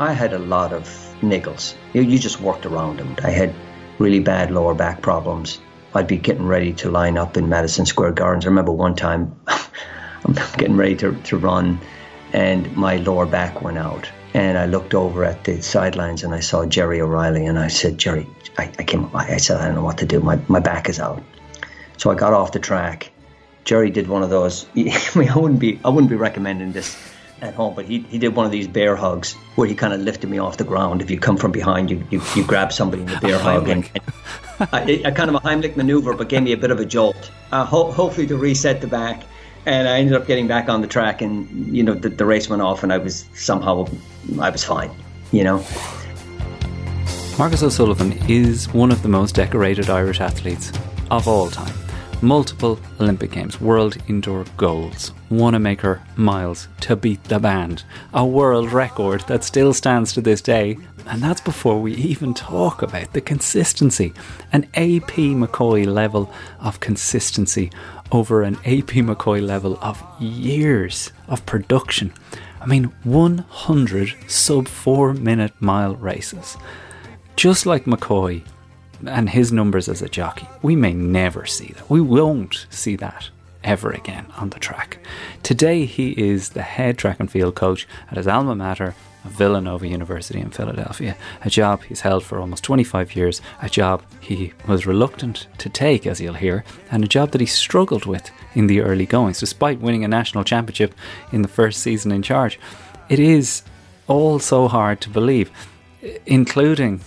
I had a lot of niggles. You, you just worked around them. I had really bad lower back problems. I'd be getting ready to line up in Madison Square Gardens. I remember one time I'm getting ready to, to run and my lower back went out. And I looked over at the sidelines and I saw Jerry O'Reilly and I said, Jerry, I, I came I said, I don't know what to do. My, my back is out. So I got off the track. Jerry did one of those. I wouldn't be I wouldn't be recommending this at home, but he, he did one of these bear hugs where he kind of lifted me off the ground. If you come from behind, you you, you grab somebody in the bear hug, and, and a, a, kind of a Heimlich maneuver, but gave me a bit of a jolt. Uh, ho- hopefully to reset the back, and I ended up getting back on the track, and you know the, the race went off, and I was somehow I was fine, you know. Marcus O'Sullivan is one of the most decorated Irish athletes of all time multiple Olympic Games, world indoor goals, Wanamaker miles to beat the band, a world record that still stands to this day. And that's before we even talk about the consistency, an AP McCoy level of consistency over an AP McCoy level of years of production. I mean, 100 sub 4 minute mile races. Just like McCoy, and his numbers as a jockey. We may never see that. We won't see that ever again on the track. Today, he is the head track and field coach at his alma mater, Villanova University in Philadelphia, a job he's held for almost 25 years, a job he was reluctant to take, as you'll hear, and a job that he struggled with in the early goings, despite winning a national championship in the first season in charge. It is all so hard to believe, including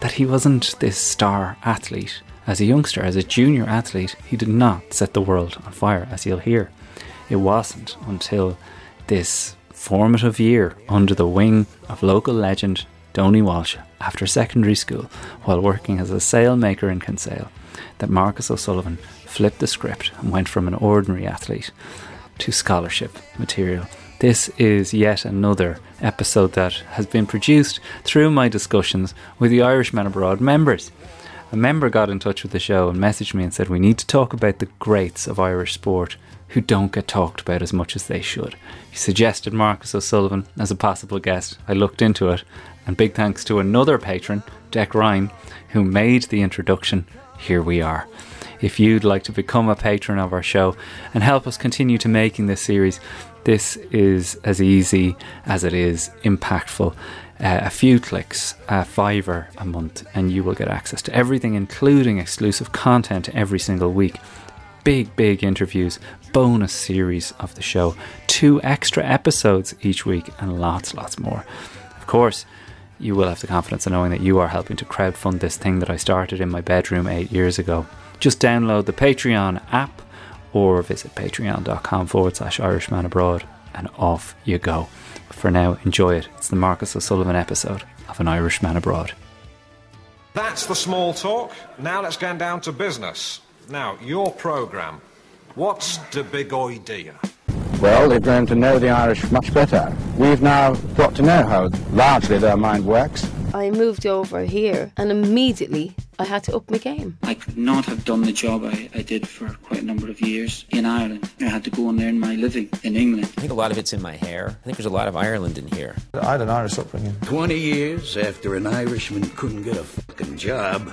that he wasn't this star athlete. As a youngster, as a junior athlete, he did not set the world on fire, as you'll hear. It wasn't until this formative year under the wing of local legend Donny Walsh after secondary school while working as a sailmaker in Kinsale that Marcus O'Sullivan flipped the script and went from an ordinary athlete to scholarship material this is yet another episode that has been produced through my discussions with the Irishman Abroad members. A member got in touch with the show and messaged me and said, We need to talk about the greats of Irish sport who don't get talked about as much as they should. He suggested Marcus O'Sullivan as a possible guest. I looked into it, and big thanks to another patron, Deck Ryan, who made the introduction. Here we are. If you'd like to become a patron of our show and help us continue to making this series, this is as easy as it is impactful. Uh, a few clicks, a fiver a month, and you will get access to everything, including exclusive content every single week. Big, big interviews, bonus series of the show, two extra episodes each week, and lots, lots more. Of course, you will have the confidence of knowing that you are helping to crowdfund this thing that I started in my bedroom eight years ago. Just download the Patreon app or visit patreon.com forward slash Irishman Abroad and off you go. For now, enjoy it. It's the Marcus O'Sullivan episode of An Irishman Abroad. That's the small talk. Now let's get down to business. Now, your programme. What's the big idea? Well, they've learned to know the Irish much better. We've now got to know how largely their mind works. I moved over here and immediately I had to up my game. I could not have done the job I, I did for quite a number of years in Ireland. I had to go and earn my living in England. I think a lot of it's in my hair. I think there's a lot of Ireland in here. I had an Irish upbringing. 20 years after an Irishman couldn't get a fucking job,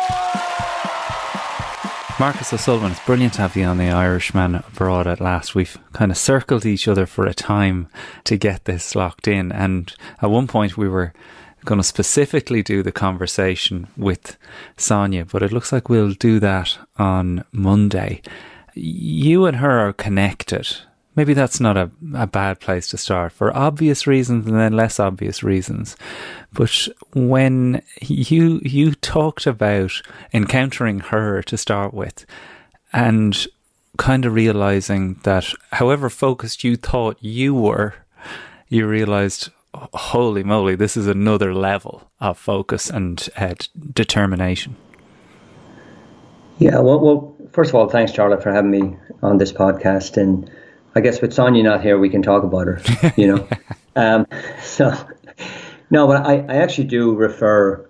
Marcus O'Sullivan, it's brilliant to have you on the Irishman abroad at last. We've kind of circled each other for a time to get this locked in, and at one point we were going to specifically do the conversation with Sonia, but it looks like we'll do that on Monday. You and her are connected. Maybe that's not a, a bad place to start for obvious reasons and then less obvious reasons. But when you you talked about encountering her to start with and kind of realizing that however focused you thought you were, you realized, holy moly, this is another level of focus and uh, determination. Yeah, well, well, first of all, thanks, Jarlath, for having me on this podcast. And I guess with Sonia not here, we can talk about her, you know. um, so, no, but I, I actually do refer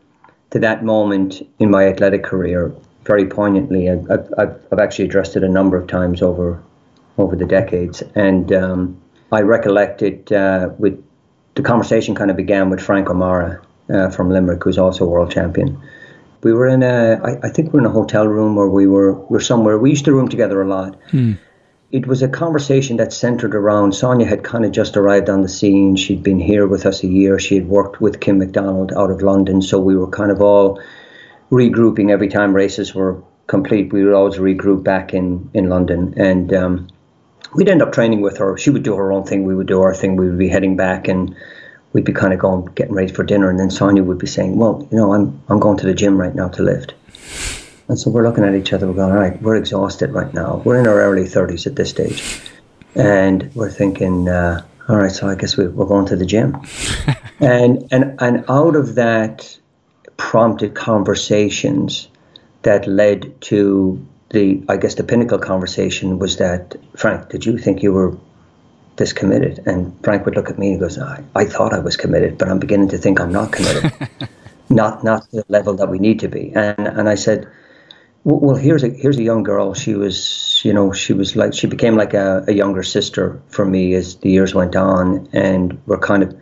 to that moment in my athletic career very poignantly. I, have I've actually addressed it a number of times over over the decades, and um, I recollect it uh, with the conversation kind of began with Frank O'Mara uh, from Limerick, who's also a world champion. We were in a, I, I think we are in a hotel room or we were, we were somewhere. We used to room together a lot. Hmm. It was a conversation that centered around Sonia had kind of just arrived on the scene. She'd been here with us a year. She had worked with Kim McDonald out of London. So we were kind of all regrouping every time races were complete. We would always regroup back in, in London. And um, we'd end up training with her. She would do her own thing. We would do our thing. We would be heading back and we'd be kind of going, getting ready for dinner. And then Sonia would be saying, well, you know, I'm, I'm going to the gym right now to lift. And so we're looking at each other. We're going, all right, we're exhausted right now. We're in our early 30s at this stage. And we're thinking, uh, all right, so I guess we, we're going to the gym. and, and, and out of that prompted conversations that led to the I guess the pinnacle conversation was that Frank, did you think you were this committed? And Frank would look at me and goes, I, I thought I was committed, but I'm beginning to think I'm not committed. not not the level that we need to be. And and I said, well, here's a here's a young girl. She was, you know, she was like she became like a, a younger sister for me as the years went on, and we're kind of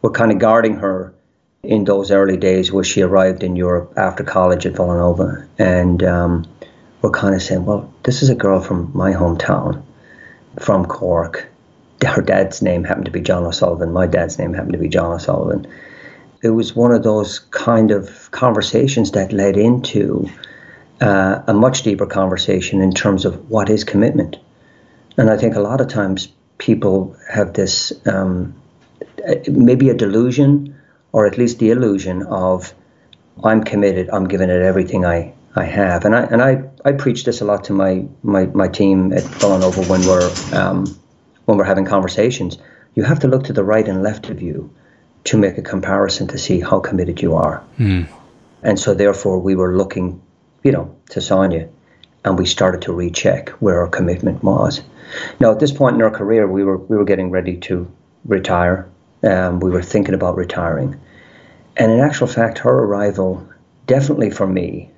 we're kind of guarding her in those early days where she arrived in Europe after college at Villanova, and um, were kind of saying, well, this is a girl from my hometown, from Cork. Her dad's name happened to be John O'Sullivan. My dad's name happened to be John O'Sullivan. It was one of those kind of conversations that led into uh, a much deeper conversation in terms of what is commitment. And I think a lot of times people have this um, maybe a delusion or at least the illusion of I'm committed, I'm giving it everything I, I have. And I and I, I preach this a lot to my, my, my team at Villanova when we're um, when we're having conversations. You have to look to the right and left of you to make a comparison to see how committed you are. Mm. And so therefore we were looking, you know, to Sonia and we started to recheck where our commitment was. Now at this point in our career we were we were getting ready to retire. Um, we were thinking about retiring. And in actual fact her arrival definitely for me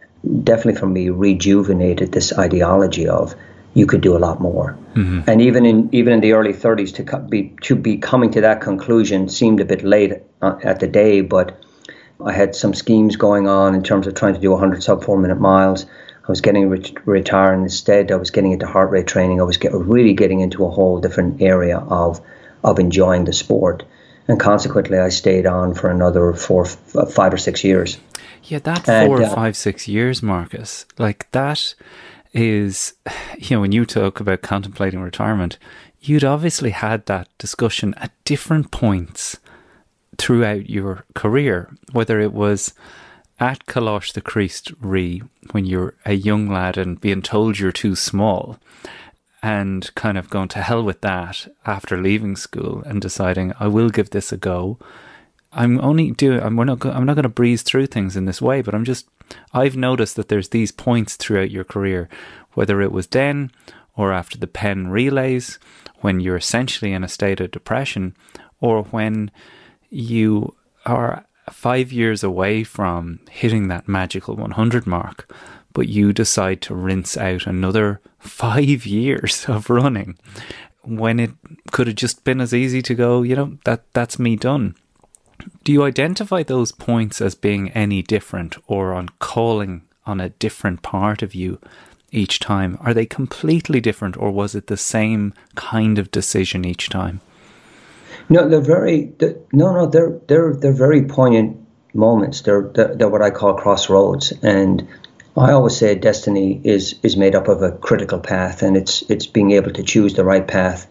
definitely for me rejuvenated this ideology of you could do a lot more. Mm-hmm. And even in even in the early 30s to be to be coming to that conclusion seemed a bit late uh, at the day, but I had some schemes going on in terms of trying to do 100 sub 4 minute miles. I was getting re- retired instead. I was getting into heart rate training. I was get, really getting into a whole different area of of enjoying the sport, and consequently, I stayed on for another four, five or six years. Yeah, that four and, uh, five, six years, Marcus, like that is, you know, when you talk about contemplating retirement, you'd obviously had that discussion at different points throughout your career, whether it was at Coláiste Chríost Rí when you're a young lad and being told you're too small and kind of going to hell with that after leaving school and deciding I will give this a go I'm only doing. I'm, we're not. I'm not going to breeze through things in this way, but I'm just. I've noticed that there's these points throughout your career, whether it was then or after the Penn Relays, when you're essentially in a state of depression, or when you are five years away from hitting that magical 100 mark, but you decide to rinse out another five years of running when it could have just been as easy to go, you know, that that's me done. Do you identify those points as being any different or on calling on a different part of you each time? Are they completely different or was it the same kind of decision each time? No, they're very they're, no, no, they're they're they're very poignant moments. They're, they're they're what I call crossroads, and I always say destiny is is made up of a critical path, and it's it's being able to choose the right path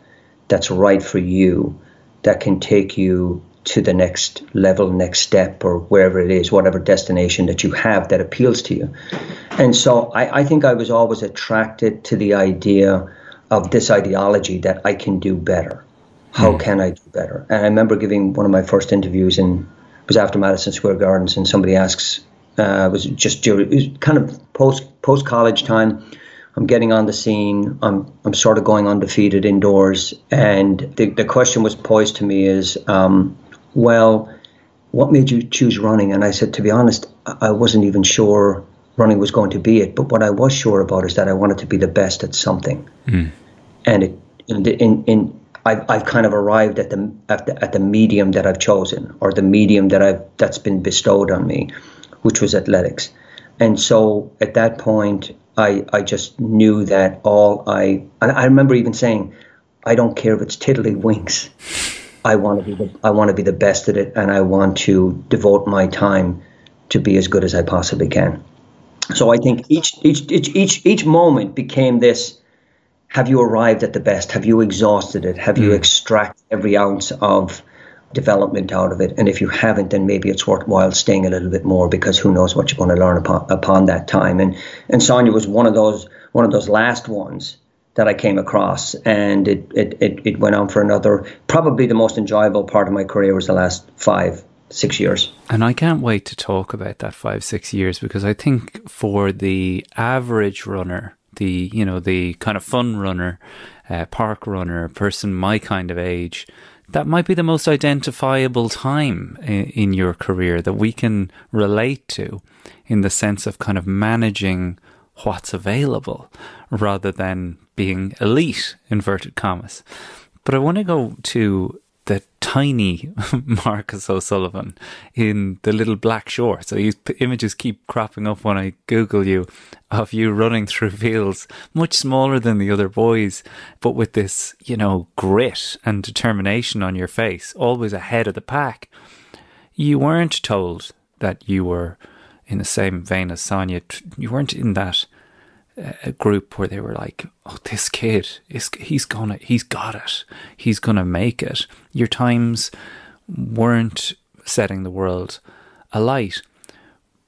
that's right for you, that can take you to the next level, next step, or wherever it is, whatever destination that you have that appeals to you. And so I, I think I was always attracted to the idea of this ideology that I can do better. How mm. can I do better? And I remember giving one of my first interviews in it was after Madison Square Gardens, and somebody asks, uh, was just during, was kind of post post college time. I'm getting on the scene. I'm I'm sort of going undefeated indoors, and the the question was posed to me is, um, well, what made you choose running? And I said, to be honest, I wasn't even sure running was going to be it. But what I was sure about is that I wanted to be the best at something, mm. and it in in, in I've, I've kind of arrived at the, at the at the medium that I've chosen or the medium that I've that's been bestowed on me, which was athletics. And so at that point, I I just knew that all I I remember even saying, I don't care if it's tiddlywinks. I want to be the I want to be the best at it, and I want to devote my time to be as good as I possibly can. So I think each each each each, each moment became this have you arrived at the best? Have you exhausted it? Have you mm. extracted every ounce of development out of it? And if you haven't, then maybe it's worthwhile staying a little bit more because who knows what you're going to learn upon, upon that time. And and Sonia was one of those one of those last ones that I came across, and it, it, it, it went on for another. Probably the most enjoyable part of my career was the last five six years. And I can't wait to talk about that five, six years because I think for the average runner, the you know the kind of fun runner, uh, park runner, person my kind of age, that might be the most identifiable time in, in your career that we can relate to, in the sense of kind of managing what's available rather than being elite inverted commas. But I want to go to the tiny Marcus O'Sullivan in the little black shorts. So these images keep cropping up when I Google you of you running through fields, much smaller than the other boys, but with this, you know, grit and determination on your face, always ahead of the pack. You weren't told that you were in the same vein as Sonia. You weren't in that a group where they were like, "Oh, this kid is he's gonna he's got it. He's gonna make it." Your times weren't setting the world alight,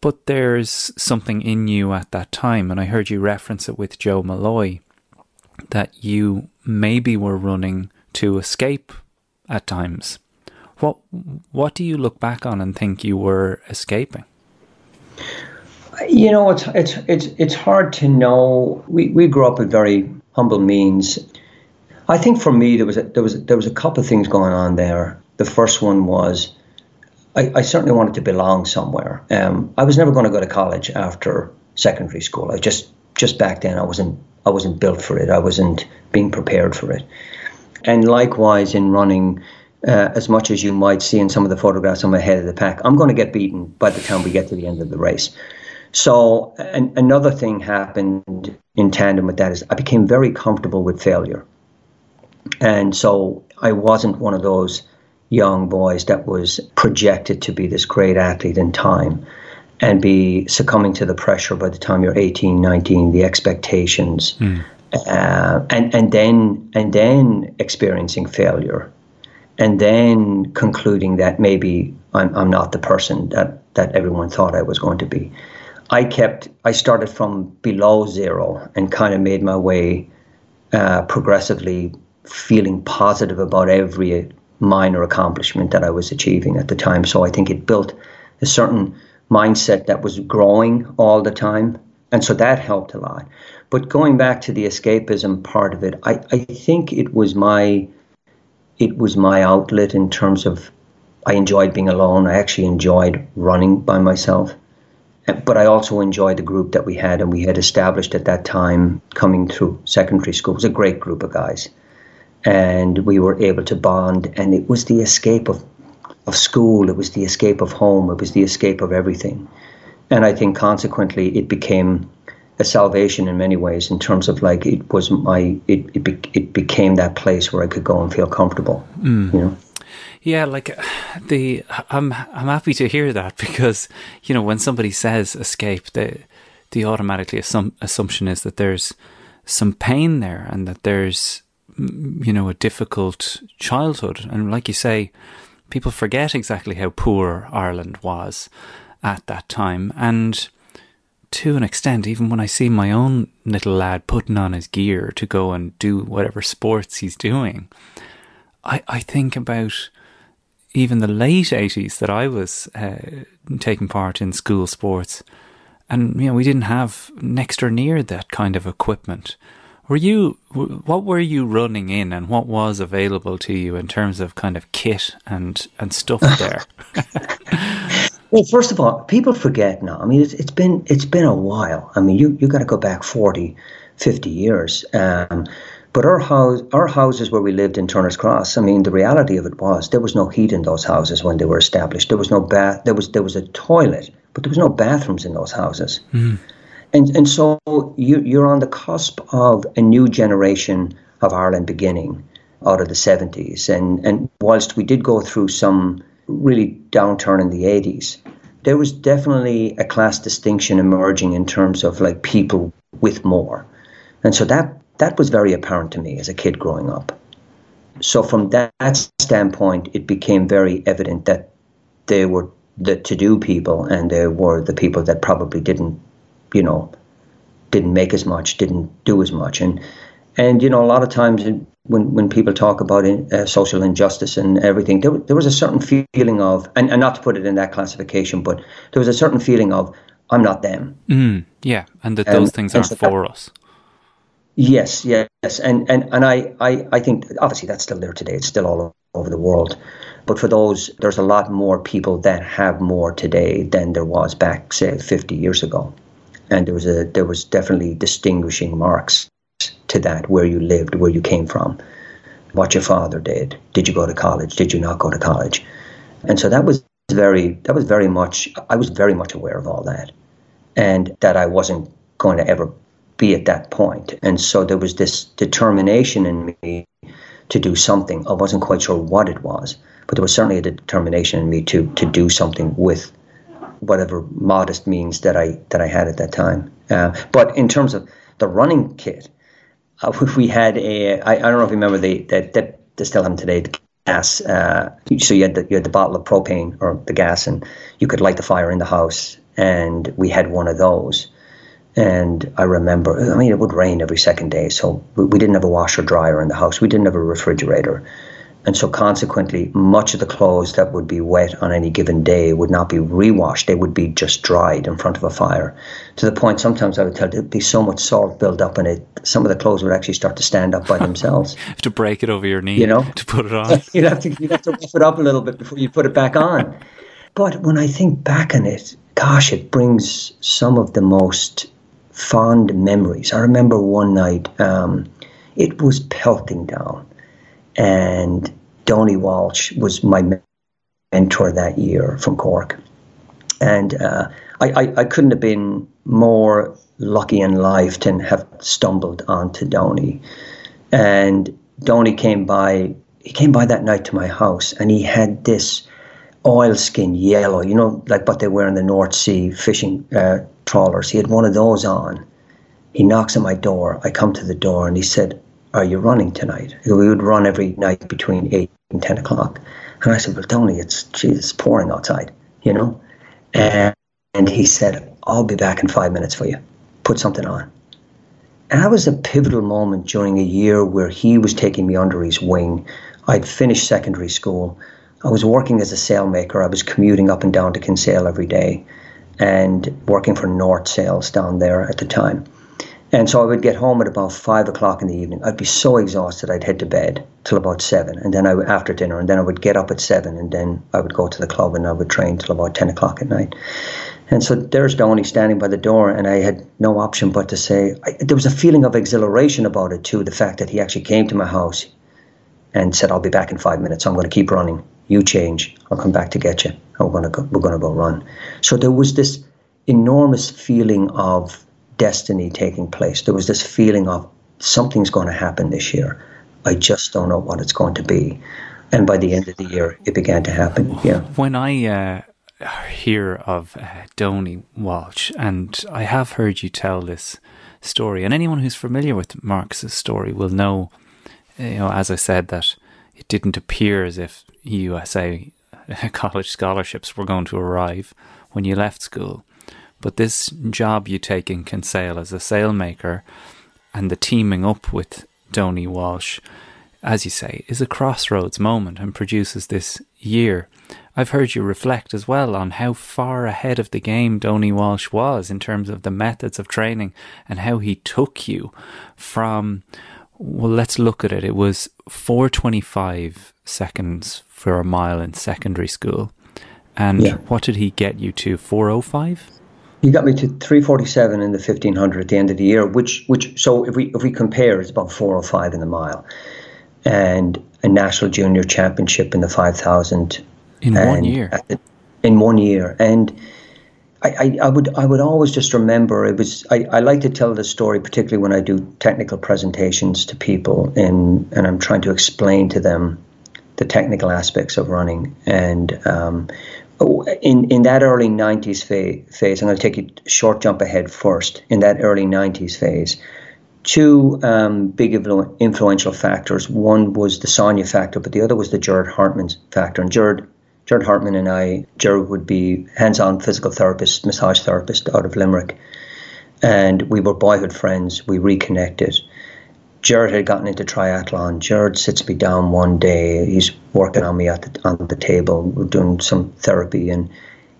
but there's something in you at that time, and I heard you reference it with Joe Molloy that you maybe were running to escape at times. What what do you look back on and think you were escaping? You know, it's it's it's it's hard to know. We we grew up with very humble means. I think for me there was a, there was there was a couple of things going on there. The first one was I, I certainly wanted to belong somewhere. Um, I was never going to go to college after secondary school. I just just back then I wasn't I wasn't built for it. I wasn't being prepared for it. And likewise in running, uh, as much as you might see in some of the photographs on my head of the pack, I'm going to get beaten by the time we get to the end of the race. So an, another thing happened in tandem with that is I became very comfortable with failure. And so I wasn't one of those young boys that was projected to be this great athlete in time and be succumbing to the pressure by the time you're 18, 19, the expectations. Mm. Uh, and and then and then experiencing failure, and then concluding that maybe I'm, I'm not the person that, that everyone thought I was going to be. I kept, I started from below zero and kind of made my way uh, progressively feeling positive about every minor accomplishment that I was achieving at the time. So I think it built a certain mindset that was growing all the time. And so that helped a lot. But going back to the escapism part of it, I, I think it was my it was my outlet in terms of I enjoyed being alone. I actually enjoyed running by myself but I also enjoyed the group that we had, and we had established at that time coming through secondary school. It was a great group of guys, and we were able to bond. And it was the escape of of school. It was the escape of home. It was the escape of everything. And I think consequently, it became a salvation in many ways. In terms of like, it was my it it, be, it became that place where I could go and feel comfortable. Mm. You know. Yeah, like the I'm I'm happy to hear that because you know when somebody says escape, the the automatically assum- assumption is that there's some pain there and that there's mm, you know a difficult childhood. And like you say, people forget exactly how poor Ireland was at that time. And to an extent, even when I see my own little lad putting on his gear to go and do whatever sports he's doing, I, I think about even the late 80s that I was uh, taking part in school sports and you know we didn't have next or near that kind of equipment. Were you what were you running in, and what was available to you in terms of kind of kit and and stuff there? well, first of all, people forget now. I mean, it's, it's been it's been a while. I mean, you you got to go back 40, 50 years. Um, but our house, our houses where we lived in Turner's Cross, I mean, the reality of it was there was no heat in those houses when they were established. There was no bath. There was there was a toilet, but there was no bathrooms in those houses. Mm. And and so you you're on the cusp of a new generation of Ireland beginning out of the 70s. And and whilst we did go through some really downturn in the 80s, there was definitely a class distinction emerging in terms of like people with more. And so that that was very apparent to me as a kid growing up. So from that, standpoint, it became very evident that they were the to-do people, and they were the people that probably didn't, you know, didn't make as much, didn't do as much, and and you know, a lot of times when when people talk about uh, social injustice and everything, there, there was a certain feeling of, and, and not to put it in that classification, but there was a certain feeling of, I'm not them. Mm, yeah, and that those things aren't so for that, us. Yes, yes, and and and I, I I think obviously that's still there today. It's still all over the world, but for those, there's a lot more people that have more today than there was back, say, 50 years ago, and there was a there was definitely distinguishing marks to that where you lived, where you came from, what your father did, did you go to college, did you not go to college, and so that was very that was very much I was very much aware of all that, and that I wasn't going to ever be at that point. And so there was this determination in me to do something. I wasn't quite sure what it was, but there was certainly a determination in me to to do something with whatever modest means that I that I had at that time. Uh, but in terms of the running kit, uh, we had a I, I don't know if you remember the that that they still have today the gas. Uh, so you had the you had the bottle of propane or the gas, and you could light the fire in the house, and we had one of those. And I remember, I mean, it would rain every second day, so we didn't have a washer dryer in the house. We didn't have a refrigerator. And so, consequently, much of the clothes that would be wet on any given day would not be rewashed. They would be just dried in front of a fire. To the point, sometimes I would tell there'd be so much salt built up in it, some of the clothes would actually start to stand up by themselves. to break it over your knee, you know, to put it on. you'd have to you'd have to rough it up a little bit before you put it back on. But when I think back on it, gosh, it brings some of the most fond memories. I remember one night, um, it was pelting down, and Donny Walsh was my mentor that year from Cork. And uh, I, I, I, couldn't have been more lucky in life than have stumbled onto Donny. And Donny came by, he came by that night to my house, and he had this oilskin yellow, you know, like what they wear in the North Sea fishing uh, trawlers. He had one of those on. He knocks on my door. I come to the door and he said, Are you running tonight? We would run every night between 8 and 10 o'clock. And I said, Well, Tony, it's, geez, it's pouring outside, you know? And, and he said, I'll be back in five minutes for you. Put something on. And that was a pivotal moment during a year where he was taking me under his wing. I'd finished secondary school. I was working as a sailmaker. I was commuting up and down to Kinsale every day and working for North Sails down there at the time. And so I would get home at about five o'clock in the evening. I'd be so exhausted I'd head to bed till about seven, and then I would, after dinner, and then I would get up at seven, and then I would go to the club and I would train till about ten o'clock at night. And so there's Donny standing by the door, and I had no option but to say I, there was a feeling of exhilaration about it too. The fact that he actually came to my house and said, "I'll be back in five minutes. I'm going to keep running." You change. I'll come back to get you. And we're going to go, we're going to go run. So there was this enormous feeling of destiny taking place. There was this feeling of something's going to happen this year. I just don't know what it's going to be. And by the end of the year, it began to happen. Yeah. When I uh, hear of uh, Donny Walsh, and I have heard you tell this story, and anyone who's familiar with Marx's story will know, you know, as I said, that it didn't appear as if USA college scholarships were going to arrive when you left school. But this job you take in Kinsale as a sailmaker and the teaming up with Donny Walsh, as you say, is a crossroads moment and produces this year. I've heard you reflect as well on how far ahead of the game Donny Walsh was in terms of the methods of training and how he took you from. Well, let's look at it. It was 425 seconds for a mile in secondary school. And Yeah. what did he get you to? 405? He got me to 347 in the 1500 at the end of the year, which which so if we if we compare, it's about 405 in the mile, and a national junior championship in the 5000 In one year. the- in one year, and I, I, I would I would always just remember it was I, I like to tell this story particularly when I do technical presentations to people and and I'm trying to explain to them the technical aspects of running. And um, in in that early 90s fa- phase I'm going to take a short jump ahead first. In that early 90s phase two um, big influ- influential factors. One was the Sonia factor but the other was the Jared Hartmann factor. And Jared Jared Hartmann and I, Jared would be hands-on physical therapist, massage therapist out of Limerick, and we were boyhood friends. We reconnected. Jared had gotten into triathlon. Jared sits me down one day. He's working on me at the, on the table. We're doing some therapy, and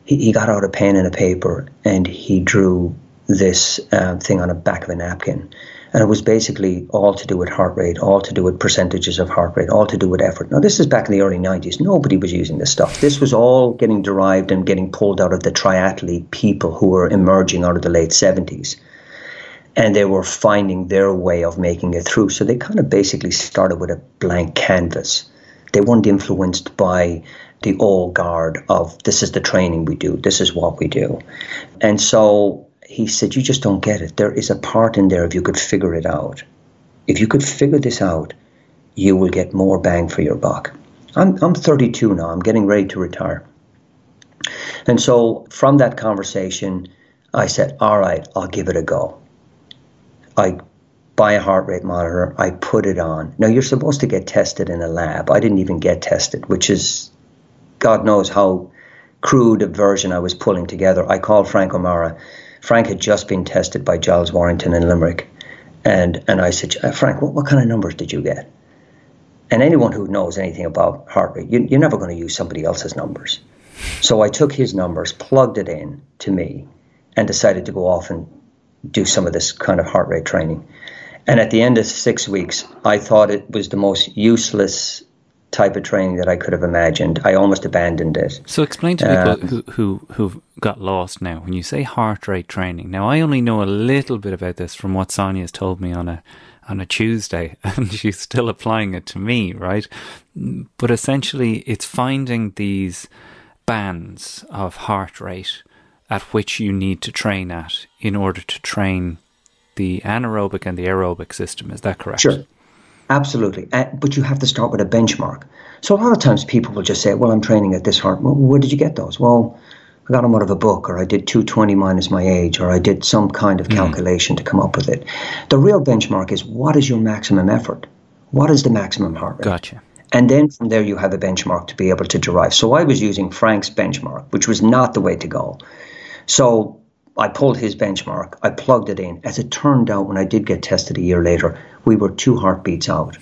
he, he got out a pen and a paper, and he drew this um, thing on the back of a napkin. And it was basically all to do with heart rate, all to do with percentages of heart rate, all to do with effort. Now, this is back in the early 90s. Nobody was using this stuff. This was all getting derived and getting pulled out of the triathlete people who were emerging out of the late 70s. And they were finding their way of making it through. So they kind of basically started with a blank canvas. They weren't influenced by the old guard of this is the training we do, this is what we do. And so he said, You just don't get it. There is a part in there if you could figure it out. If you could figure this out, you will get more bang for your buck. I'm, I'm 32 now, I'm getting ready to retire. And so from that conversation, I said, All right, I'll give it a go. I buy a heart rate monitor, I put it on. Now, you're supposed to get tested in a lab. I didn't even get tested, which is God knows how crude a version I was pulling together. I called Frank O'Mara. Frank had just been tested by Giles Warrington in Limerick. And, and I said, "Uh, Frank, what, what kind of numbers did you get? And anyone who knows anything about heart rate, you, you're never going to use somebody else's numbers. So I took his numbers, plugged it in to me, and decided to go off and do some of this kind of heart rate training. And at the end of six weeks, I thought it was the most useless type of training that I could have imagined. I almost abandoned it. So explain to people Um, who, who who've got lost now. When you say heart rate training, now I only know a little bit about this from what Sonia's told me on a on a Tuesday, and she's still applying it to me, right? But essentially, it's finding these bands of heart rate at which you need to train at in order to train the anaerobic and the aerobic system. Is that correct? Sure. Absolutely. Uh, but you have to start with a benchmark. So a lot of times people will just say, well, I'm training at this heart. Well, where did you get those? Well, I got them out of a book, or I did 220 minus my age, or I did some kind of calculation to come up with it. The real benchmark is what is your maximum effort? What is the maximum heart rate? Gotcha. And then from there, you have a benchmark to be able to derive. So I was using Frank's benchmark, which was not the way to go. So I pulled his benchmark, I plugged it in. As it turned out, when I did get tested a year later, we were two heartbeats out.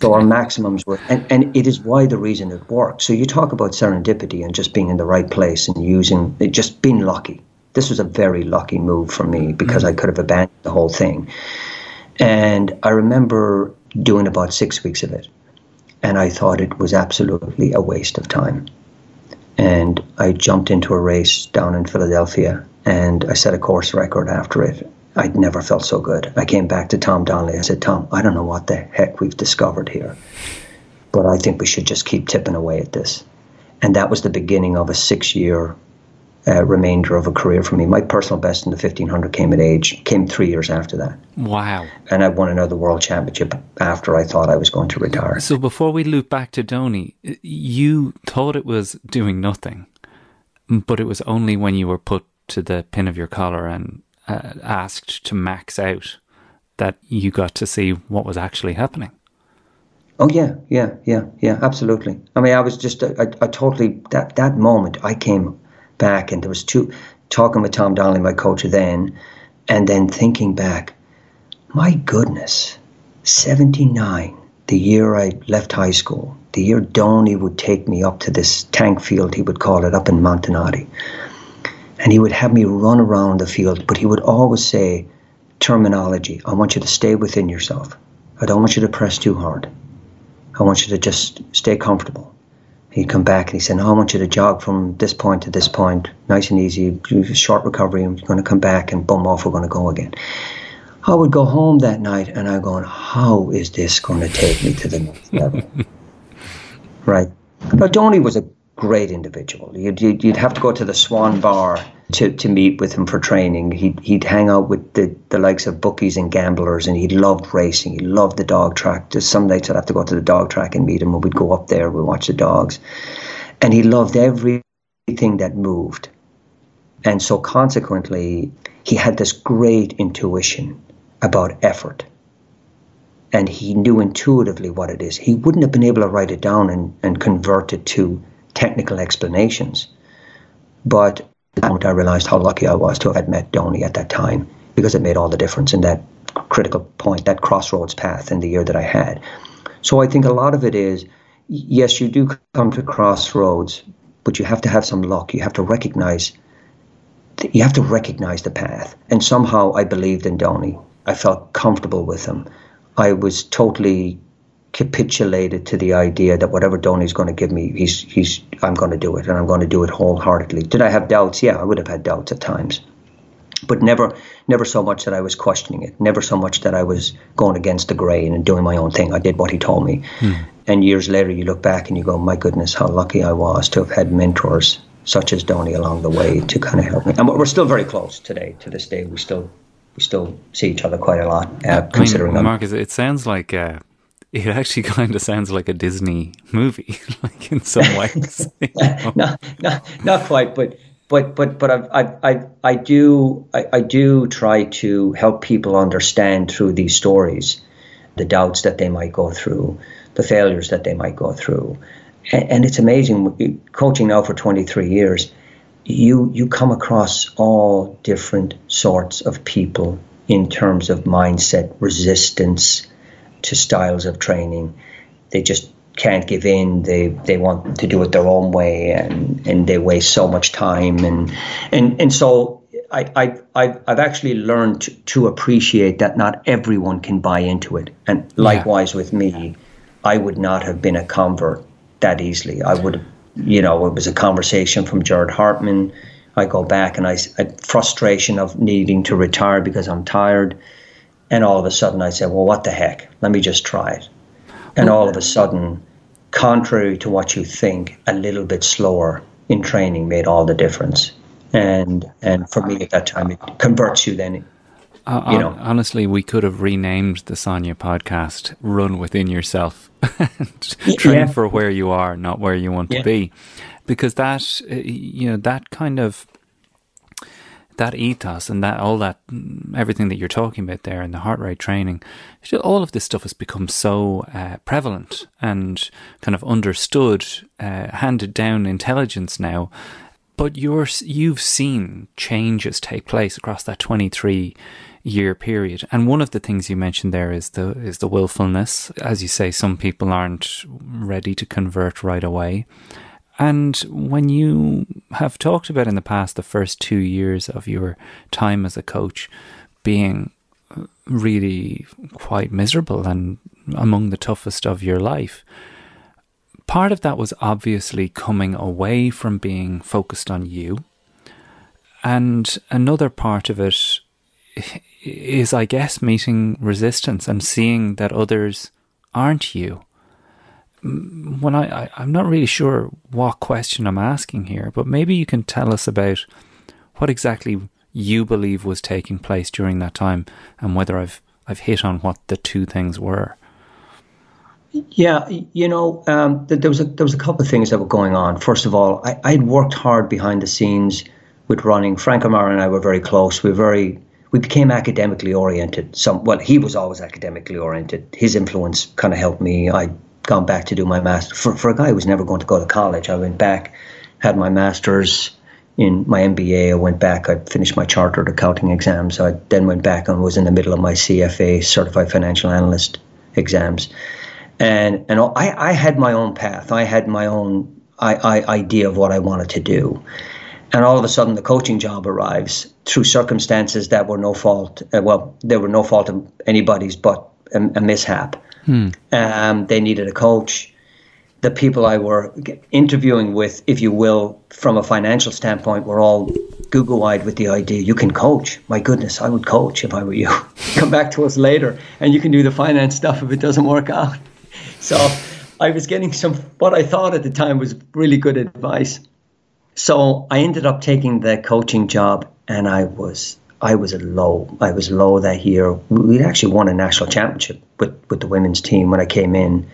So our maximums were, and, and it is why the reason it worked. So you talk about serendipity and just being in the right place and using, it just being lucky. This was a very lucky move for me because mm. I could have abandoned the whole thing. And I remember doing about six weeks of it. And I thought it was absolutely a waste of time. And I jumped into a race down in Philadelphia and I set a course record after it. I'd never felt so good. I came back to Tom Donnelly. I said, Tom, I don't know what the heck we've discovered here, but I think we should just keep tipping away at this. And that was the beginning of a six year uh, remainder of a career for me. My personal best in the 1500 came at age, came three years after that. Wow. And I won another world championship after I thought I was going to retire. So before we loop back to Donny, you thought it was doing nothing, but it was only when you were put to the pin of your collar and uh, asked to max out that you got to see what was actually happening. Oh yeah, yeah, yeah, yeah, absolutely. I mean, I was just, I, I totally that that moment. I came back and there was two talking with Tom Donnelly, my coach then, and then thinking back, my goodness, seventy nine. the year I left high school, the year Donny would take me up to this tank field, he would call it, up in Montenotte. And he would have me run around the field, but he would always say, terminology, I want you to stay within yourself. I don't want you to press too hard. I want you to just stay comfortable. He'd come back and he said, no, I want you to jog from this point to this point, nice and easy, short recovery. I'm going to come back and boom off, we're going to go again. I would go home that night and I'm going, how is this going to take me to the next level? right. But Donny was a great individual. You'd, you'd, you'd, have to go to the Swan Bar to, to meet with him for training. He'd, he'd hang out with the, the likes of bookies and gamblers, and he loved racing. He loved the dog track. Just some nights I'd have to go to the dog track and meet him, and we'd go up there, we'd watch the dogs. And he loved everything that moved. And so consequently, he had this great intuition about effort. And he knew intuitively what it is. He wouldn't have been able to write it down and, and convert it to technical explanations. But I realized how lucky I was to have met Donny at that time because it made all the difference in that critical point, that crossroads path in the year that I had. So I think a lot of it is yes, you do come to crossroads, but you have to have some luck. You have to recognize you have to recognize the path. And somehow I believed in Donny. I felt comfortable with him. I was totally capitulated to the idea that whatever Donny's going to give me, he's he's I'm going to do it, and I'm going to do it wholeheartedly. Did I have doubts? Yeah, I would have had doubts at times, but never never so much that I was questioning it. Never so much that I was going against the grain and doing my own thing. I did what he told me, hmm. and years later you look back and you go, my goodness, how lucky I was to have had mentors such as Donny along the way to kind of help me. And we're still very close today. To this day, we still we still see each other quite a lot. Uh, considering I mean, Marcus, it sounds like. Uh, it actually kind of sounds like a Disney movie, like in some ways. not, not, not quite, but but but but I I I do I, I do try to help people understand through these stories the doubts that they might go through, the failures that they might go through, and, and it's amazing. Coaching now for twenty three years, you you come across all different sorts of people in terms of mindset, resistance to styles of training. They just can't give in. They they want to do it their own way, and, and they waste so much time. And and and so I I I've actually learned to, to appreciate that not everyone can buy into it. And likewise yeah. with me, I would not have been a convert that easily. I would, you know, it was a conversation from Jared Hartmann. I go back and I, I frustration of needing to retire because I'm tired and all of a sudden I said, well, what the heck? Let me just try it. And all of a sudden, contrary to what you think, a little bit slower in training made all the difference. And and for me at that time, it converts you then. Uh, you know. Honestly, we could have renamed the Sonia podcast "Run Within Yourself," train yeah. for where you are, not where you want yeah. to be, because that uh, you know that kind of that ethos and that all that everything that you're talking about there and the heart rate training, all of this stuff has become so uh, prevalent and kind of understood, uh, handed down intelligence now. But you're you've seen changes take place across that 23 year period. And one of the things you mentioned there is the is the willfulness. As you say, some people aren't ready to convert right away. And when you have talked about in the past the first two years of your time as a coach being really quite miserable and among the toughest of your life, part of that was obviously coming away from being focused on you. And another part of it is, I guess, meeting resistance and seeing that others aren't you when I, I am not really sure what question I'm asking here, but maybe you can tell us about what exactly you believe was taking place during that time, and whether I've I've hit on what the two things were. Yeah, you know, um, there was a there was a couple of things that were going on. First of all, I I'd worked hard behind the scenes with running. Frank O'Mara and I were very close. We were very we became academically oriented. Some well, he was always academically oriented. His influence kind of helped me. I gone back to do my master. For, for a guy who was never going to go to college, I went back, had my master's in my MBA. I went back, I finished my chartered accounting exams. I then went back and was in the middle of my CFA, Certified Financial Analyst exams. and and I, I had my own path. I had my own I, I, idea of what I wanted to do, and all of a sudden the coaching job arrives through circumstances that were no fault. Uh, well, they were no fault of anybody's, but a, a mishap. Hmm. Um, they needed a coach. The people I were interviewing with, if you will, from a financial standpoint, were all Google eyed with the idea you can coach. My goodness, I would coach if I were you. Come back to us later and you can do the finance stuff if it doesn't work out. So I was getting some, what I thought at the time was really good advice. So I ended up taking the coaching job and I was I was low. I was low that year. We'd actually won a national championship with, with the women's team when I came in.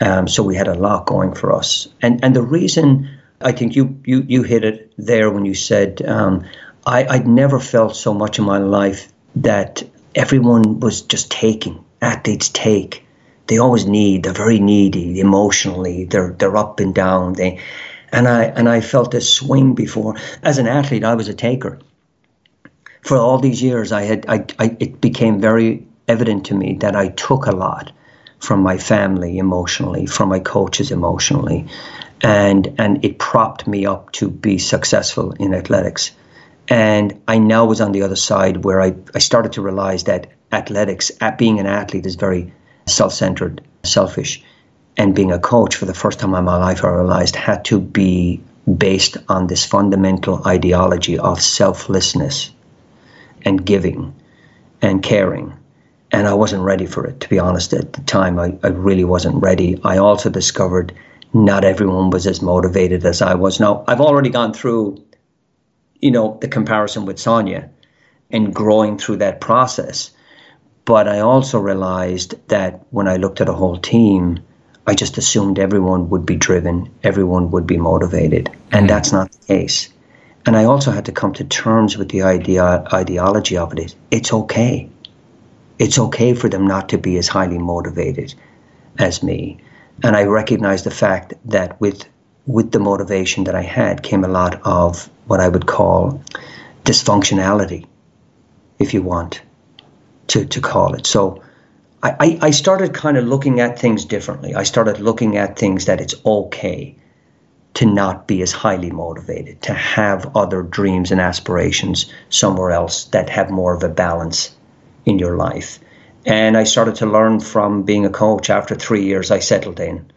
Um, so we had a lot going for us. And and the reason I think you you, you hit it there when you said um, I, I'd never felt so much in my life that everyone was just taking. Athletes take. They always need. They're very needy emotionally. They're they're up and down. They and I and I felt this swing before. As an athlete, I was a taker for all these years, I had I, I, it became very evident to me that I took a lot from my family emotionally, from my coaches emotionally, and and it propped me up to be successful in athletics. And I now was on the other side where I, I started to realize that athletics, at being an athlete, is very self-centered, selfish, and being a coach for the first time in my life, I realized had to be based on this fundamental ideology of selflessness and giving and caring. And I wasn't ready for it, to be honest. At the time, I, I really wasn't ready. I also discovered not everyone was as motivated as I was. Now, I've already gone through, you know, the comparison with Sonia and growing through that process. But I also realized that when I looked at a whole team, I just assumed everyone would be driven, everyone would be motivated. And mm-hmm. that's not the case. And I also had to come to terms with the idea ideology of it. It's okay. It's okay for them not to be as highly motivated as me. And I recognize the fact that with with the motivation that I had came a lot of what I would call dysfunctionality, if you want to, to call it. So I, I started kind of looking at things differently. I started looking at things that it's okay to not be as highly motivated, to have other dreams and aspirations somewhere else that have more of a balance in your life. And I started to learn from being a coach. After three years, I settled in.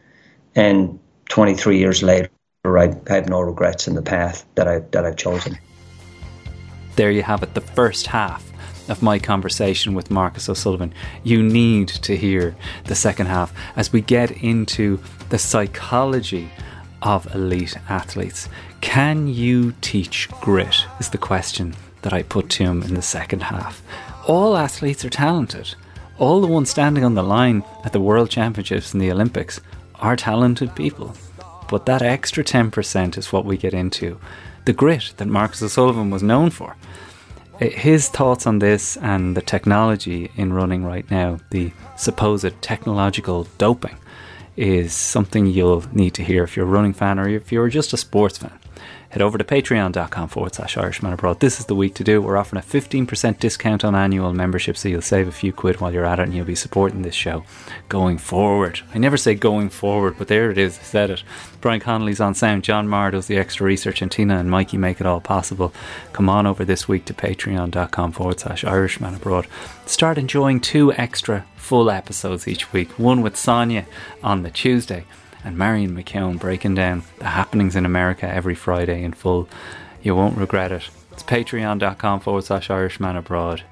And 23 years later, I have no regrets in the path that, I, that I've chosen. There you have it, the first half of my conversation with Marcus O'Sullivan. You need to hear the second half as we get into the psychology of elite athletes. Can you teach grit? Is the question that I put to him in the second half. All athletes are talented. All the ones standing on the line at the World Championships and the Olympics are talented people. But that extra 10% is what we get into. The grit that Marcus O'Sullivan was known for. Eh, his thoughts on this and the technology in running right now, the supposed technological doping, is something you'll need to hear if you're a running fan or if you're just a sports fan. Head over to patreon.com forward slash Irishman Abroad. This is the week to do. We're offering a 15% discount on annual membership, so you'll save a few quid while you're at it and you'll be supporting this show going forward. I never say going forward, but there it is. I said it. Brian Connolly's on sound. John Marr does the extra research, and Tina and Mikey make it all possible. Come on over this week to patreon.com forward slash Irishman Abroad. Start enjoying two extra full episodes each week. One with Sonia on the Tuesday and Marion McKeown breaking down the happenings in America every Friday in full. You won't regret it. It's patreon.com forward slash Irishman abroad.